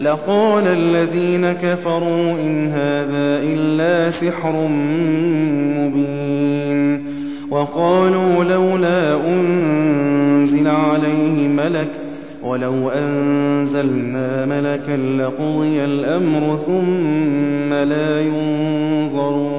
لقال الذين كفروا إن هذا إلا سحر مبين وقالوا لولا أنزل عليه ملك ولو أنزلنا ملكا لقضي الأمر ثم لا ينظرون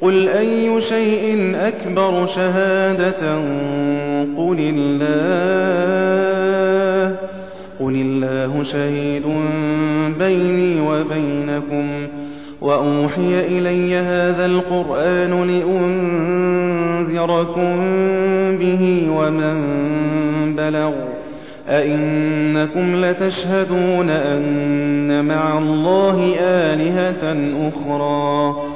قل أي شيء أكبر شهادة قل الله قل الله شهيد بيني وبينكم وأوحي إلي هذا القرآن لأنذركم به ومن بلغ أئنكم لتشهدون أن مع الله آلهة أخرى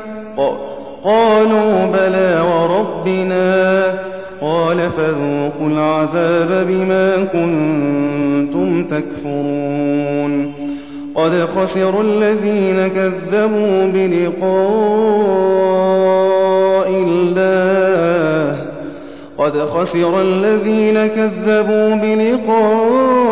قالوا بلى وربنا قال فذوقوا العذاب بما كنتم تكفرون قد خسر الذين كذبوا بلقاء الله قد خسر الذين كذبوا بلقاء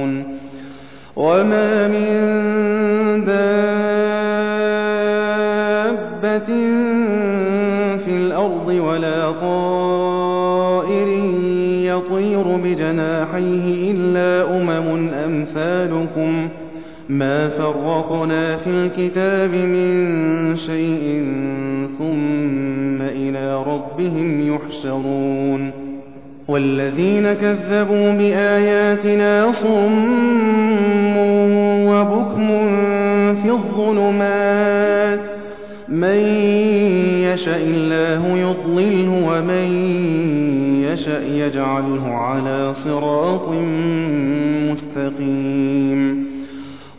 وما من دابة في الأرض ولا طائر يطير بجناحيه إلا أمم أمثالكم ۖ ما فرقنا في الكتاب من شيء ثم إلى ربهم يحشرون والذين كذبوا بآياتنا صم وبكم في الظلمات. من يشأ الله يضلله ومن يشأ يجعله على صراط مستقيم.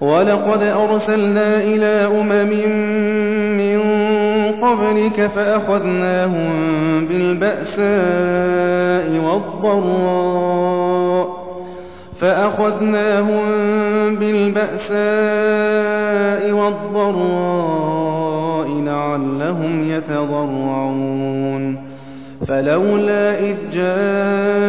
ولقد أرسلنا إلى أمم من قبلك فأخذناهم بالبأساء والضراء فأخذناهم بالبأساء والضراء لعلهم يتضرعون فلولا إذ جاءهم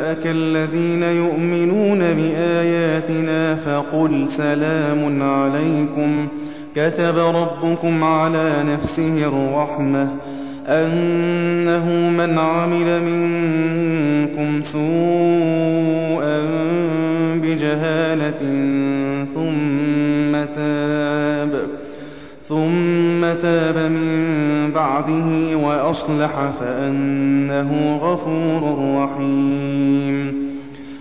جاءك الذين يؤمنون بآياتنا فقل سلام عليكم. كتب ربكم على نفسه الرحمة أنه من عمل منكم سوءا بجهالة ثم تاب ثم تاب من بعده وأصلح فأنه غفور رحيم.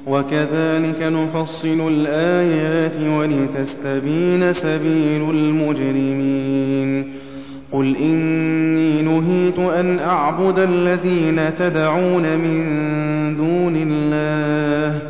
وكذلك نفصل الآيات ولتستبين سبيل المجرمين. قل إني نهيت أن أعبد الذين تدعون من دون الله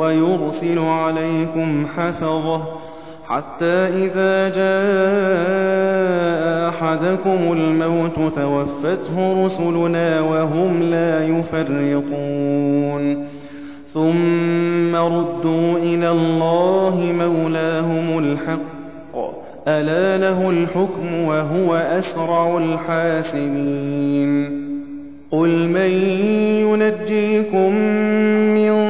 ويرسل عليكم حفظه حتى إذا جاء أحدكم الموت توفته رسلنا وهم لا يفرطون. ثم ردوا إلى الله مولاهم الحق. ألا له الحكم وهو أسرع الحاسبين. قل من ينجيكم من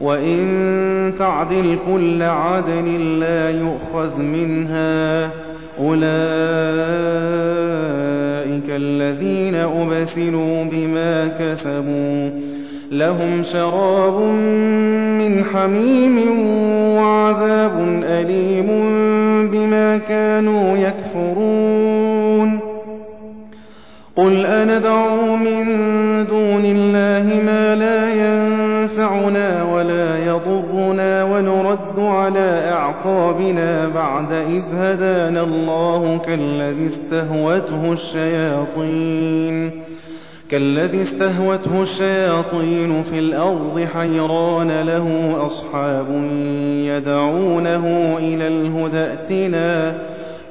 وإن تعدل كل عدل لا يؤخذ منها أولئك الذين أبسلوا بما كسبوا لهم شراب من حميم وعذاب أليم بما كانوا يكفرون قل أندعو من دون الله ما لا ينفعنا ولا يضرنا ونرد على أعقابنا بعد إذ هدانا الله كالذي استهوته الشياطين كالذي استهوته الشياطين في الأرض حيران له أصحاب يدعونه إلى الهدى ائتنا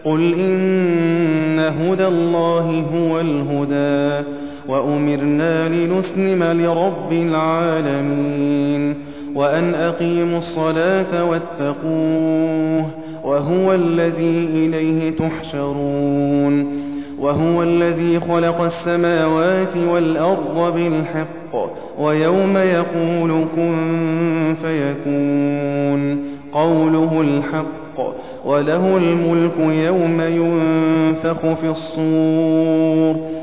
قل إن هدى الله هو الهدى وأمرنا لنسلم لرب العالمين وأن أقيموا الصلاة واتقوه وهو الذي إليه تحشرون وهو الذي خلق السماوات والأرض بالحق ويوم يقول كن فيكون قوله الحق وله الملك يوم ينفخ في الصور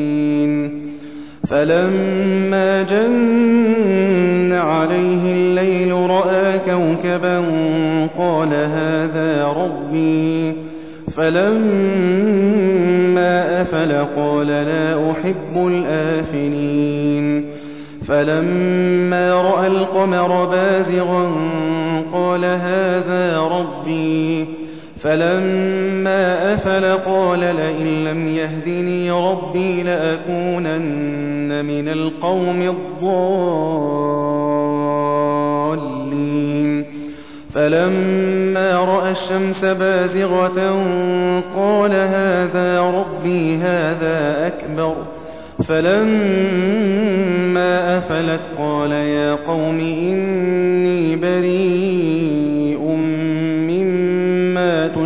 فلما جن عليه الليل رأى كوكبا قال هذا ربي فلما أفل قال لا أحب الآفلين فلما رأى القمر بازغا قال هذا ربي فلما أفل قال لئن لم يهدني ربي لأكونن من القوم الضالين فلما رأى الشمس بازغة قال هذا ربي هذا أكبر فلما أفلت قال يا قوم إني بريء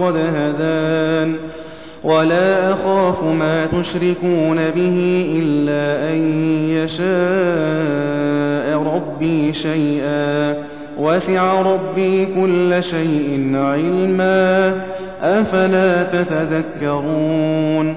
وقد هدان. ولا أخاف ما تشركون به إلا أن يشاء ربي شيئا. وسع ربي كل شيء علما. أفلا تتذكرون؟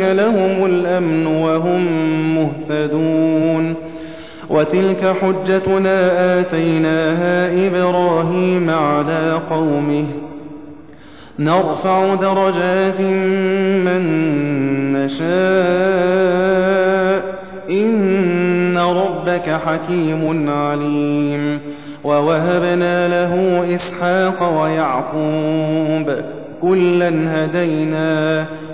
لهم الأمن وهم مهتدون وتلك حجتنا آتيناها إبراهيم على قومه نرفع درجات من نشاء إن ربك حكيم عليم ووهبنا له إسحاق ويعقوب كلا هدينا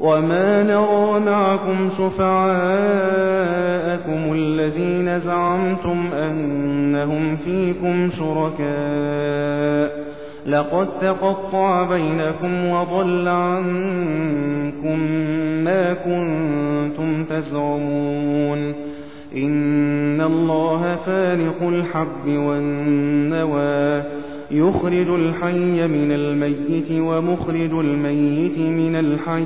وما نرى معكم شفعاءكم الذين زعمتم أنهم فيكم شركاء لقد تقطع بينكم وضل عنكم ما كنتم تزعمون إن الله فالق الحب والنوى يخرج الحي من الميت ومخرج الميت من الحي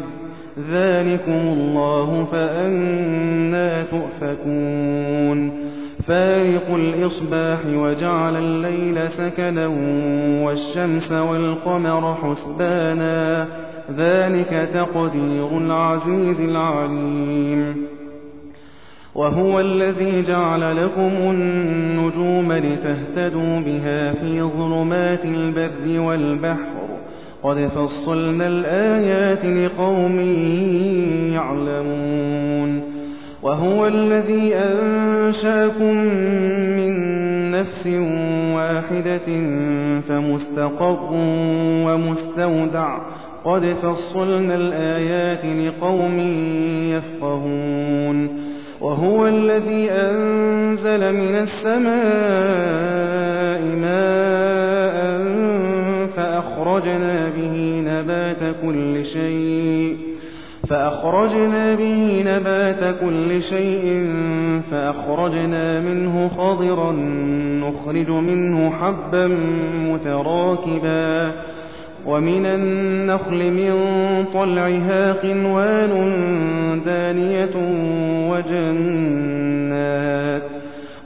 ذلكم الله فأنا تؤفكون فارق الإصباح وجعل الليل سكنا والشمس والقمر حسبانا ذلك تقدير العزيز العليم وهو الذي جعل لكم النجوم لتهتدوا بها في ظلمات البر والبحر قد فصلنا الآيات لقوم يعلمون وهو الذي أنشاكم من نفس واحدة فمستقر ومستودع قد فصلنا الآيات لقوم يفقهون وهو الذي أنزل من السماء ماء فأخرجنا به نبات كل شيء فأخرجنا به نبات كل شيء فأخرجنا منه خضرا نخرج منه حبا متراكبا ومن النخل من طلعها قنوان دانية وجنات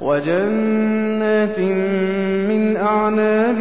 وجنات من أعناب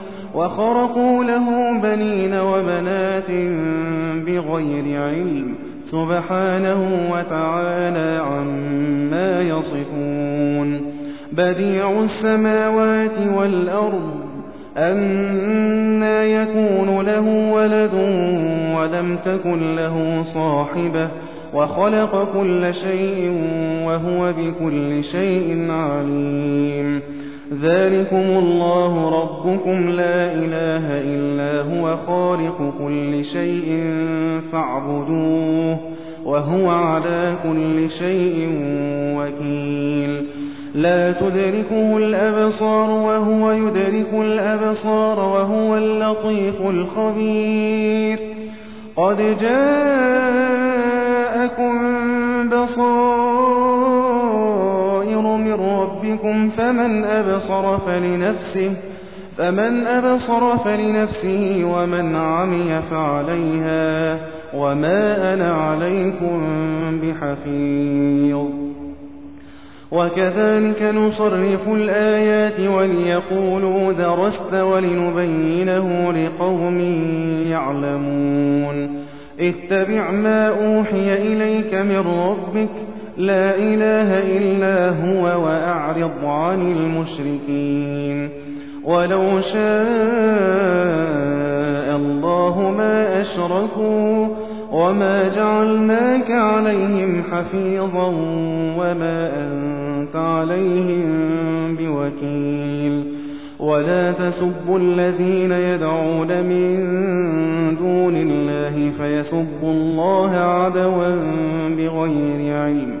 وخرقوا له بنين وبنات بغير علم سبحانه وتعالى عما يصفون. بديع السماوات والأرض أنا يكون له ولد ولم تكن له صاحبة وخلق كل شيء وهو بكل شيء عليم. ذلكم الله ربكم لا إله إلا هو خالق كل شيء فاعبدوه وهو على كل شيء وكيل. لا تدركه الأبصار وهو يدرك الأبصار وهو اللطيف الخبير. قد جاءكم بصائر من ربكم فمن أبصر فلنفسه فمن أبصر فلنفسه ومن عمي فعليها وما أنا عليكم بحفيظ. وكذلك نصرف الآيات وليقولوا درست ولنبينه لقوم يعلمون. اتبع ما أوحي إليك من ربك لا إله إلا هو وأعرض عن المشركين. ولو شاء الله ما أشركوا وما جعلناك عليهم حفيظا وما أنت عليهم بوكيل. ولا تسبوا الذين يدعون من دون الله فيسبوا الله عدوا بغير علم.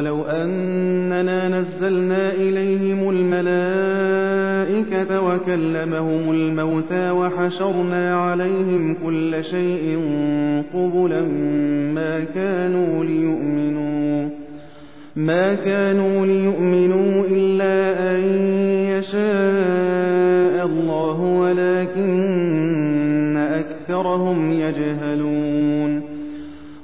ولو أننا نزلنا إليهم الملائكة وكلمهم الموتى وحشرنا عليهم كل شيء قبلا ما كانوا ليؤمنوا ما كانوا ليؤمنوا إلا أن يشاء الله ولكن أكثرهم يجهلون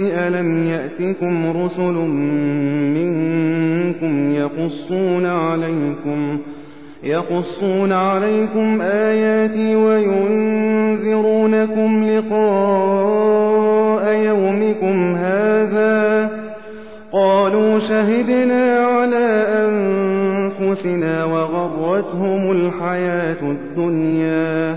ألم يأتكم رسل منكم يقصون عليكم يقصون عليكم آياتي وينذرونكم لقاء يومكم هذا قالوا شهدنا على أنفسنا وغرتهم الحياة الدنيا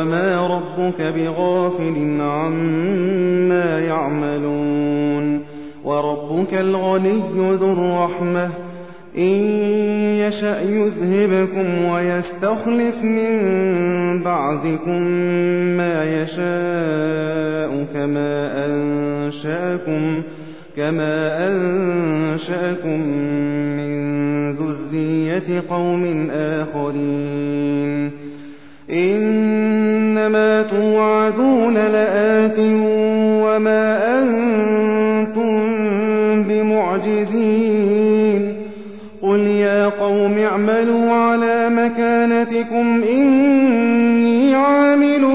وما ربك بغافل عما يعملون وربك الغني ذو الرحمة إن يشأ يذهبكم ويستخلف من بعدكم ما يشاء كما أنشأكم كما أنشأكم من ذرية قوم آخرين إنما توعدون لآت وما أنتم بمعجزين. قل يا قوم اعملوا على مكانتكم إني عامل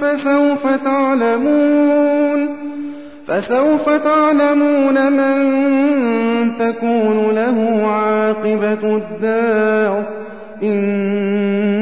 فسوف تعلمون. فسوف تعلمون من تكون له عاقبة الدار. لا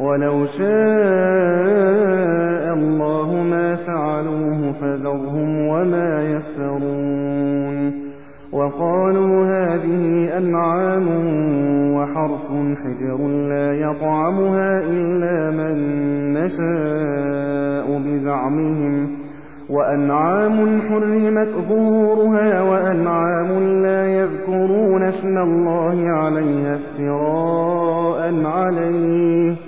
ولو شاء الله ما فعلوه فذرهم وما يفترون وقالوا هذه أنعام وحرف حجر لا يطعمها إلا من نشاء بزعمهم وأنعام حرمت ظهورها وأنعام لا يذكرون اسم الله عليها افتراء عليه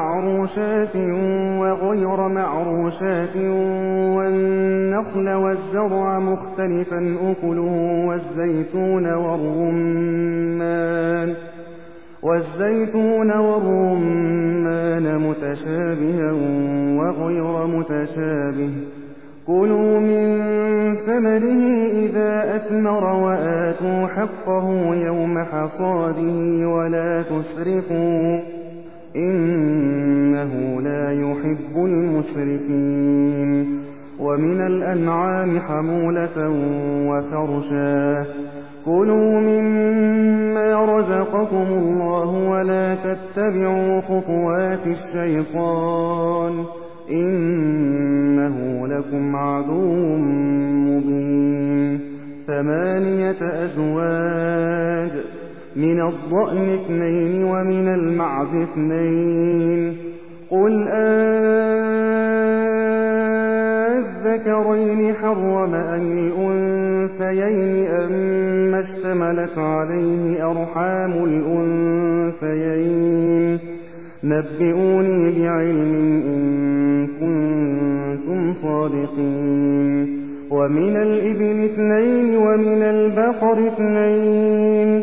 معروشات وغير معروشات والنخل والزرع مختلفا أكله والزيتون والرمان والزيتون والرمان متشابها وغير متشابه. كلوا من ثمره إذا أثمر وآتوا حقه يوم حصاده ولا تسرفوا. إنه لا يحب المسرفين ومن الأنعام حمولة وفرشا. كلوا مما رزقكم الله ولا تتبعوا خطوات الشيطان. إنه لكم عدو مبين. ثمانية أزواج. من الضأن اثنين ومن المعز اثنين. قل أذكرين حرم أم الأنثيين أم اشتملت عليه أرحام الأنثيين. نبئوني بعلم إن كنتم صادقين. ومن الإبل اثنين ومن البقر اثنين.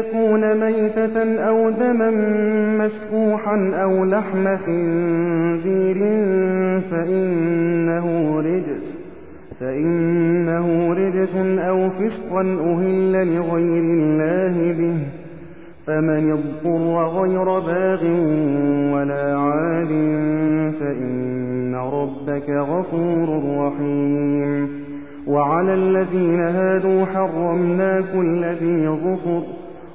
يكون ميتة أو دما مسفوحا أو لحم خنزير فإنه رجس فإنه رجس أو فسقا أهل لغير الله به. فمن اضطر غير باغ ولا عاد فإن ربك غفور رحيم. وعلى الذين هادوا حرمنا كل ذي ظفر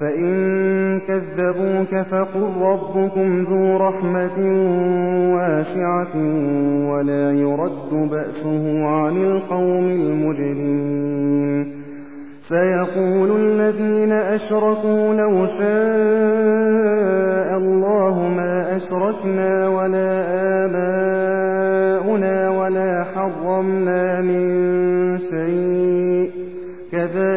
فإن كذبوك فقل ربكم ذو رحمة واسعة ولا يرد بأسه عن القوم المجرمين. سيقول الذين أشركوا لو شاء الله ما أشركنا ولا آباؤنا ولا حرمنا من شيء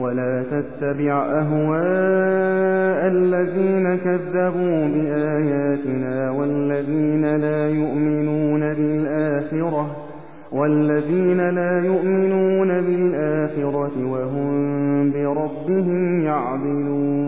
ولا تتبع أهواء الذين كذبوا بآياتنا والذين لا يؤمنون بالآخرة والذين لا يؤمنون بالآخرة وهم بربهم يعدلون.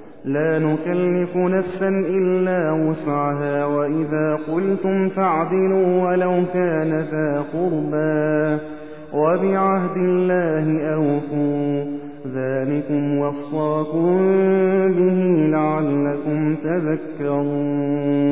لا نكلف نفسا إلا وسعها وإذا قلتم فاعدلوا ولو كان ذا قربى وبعهد الله أوفوا. ذلكم وصاكم به لعلكم تذكرون.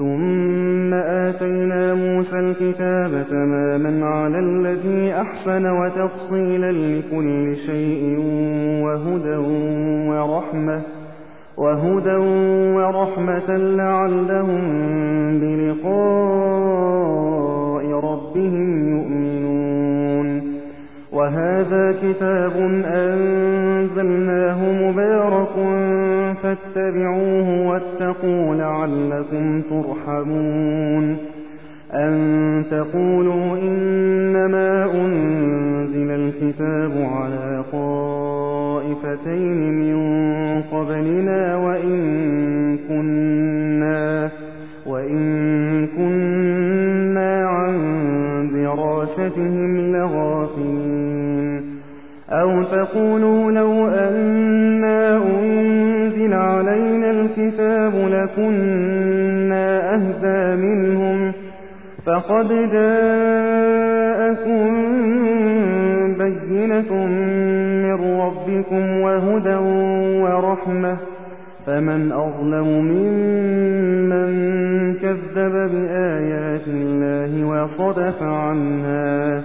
ثم آتينا موسى الكتاب تماما على الذي أحسن وتفصيلا لكل شيء وهدى ورحمة وهدى ورحمة لعلهم بلقاء ربهم يؤمنون وهذا كتاب أنزلناه مبارك فاتبعوه واتقوا لعلكم ترحمون. أن تقولوا إنما أنزل الكتاب على طائفتين من قبلنا وإن كنا وإن كنا عن دراستهم لغافلين. أو تقولوا لو أنا الكتاب لكنا أهدى منهم فقد جاءكم بينة من ربكم وهدى ورحمة فمن أظلم ممن كذب بآيات الله وصدف عنها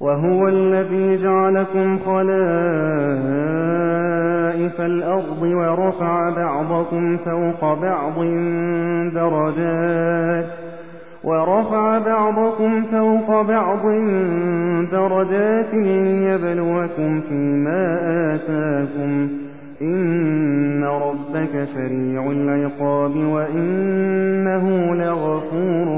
وهو الذي جعلكم خلائف الأرض ورفع بعضكم فوق بعض درجات ورفع بعضكم فوق بعض درجات ليبلوكم فيما آتاكم. إن ربك سريع العقاب وإنه لغفور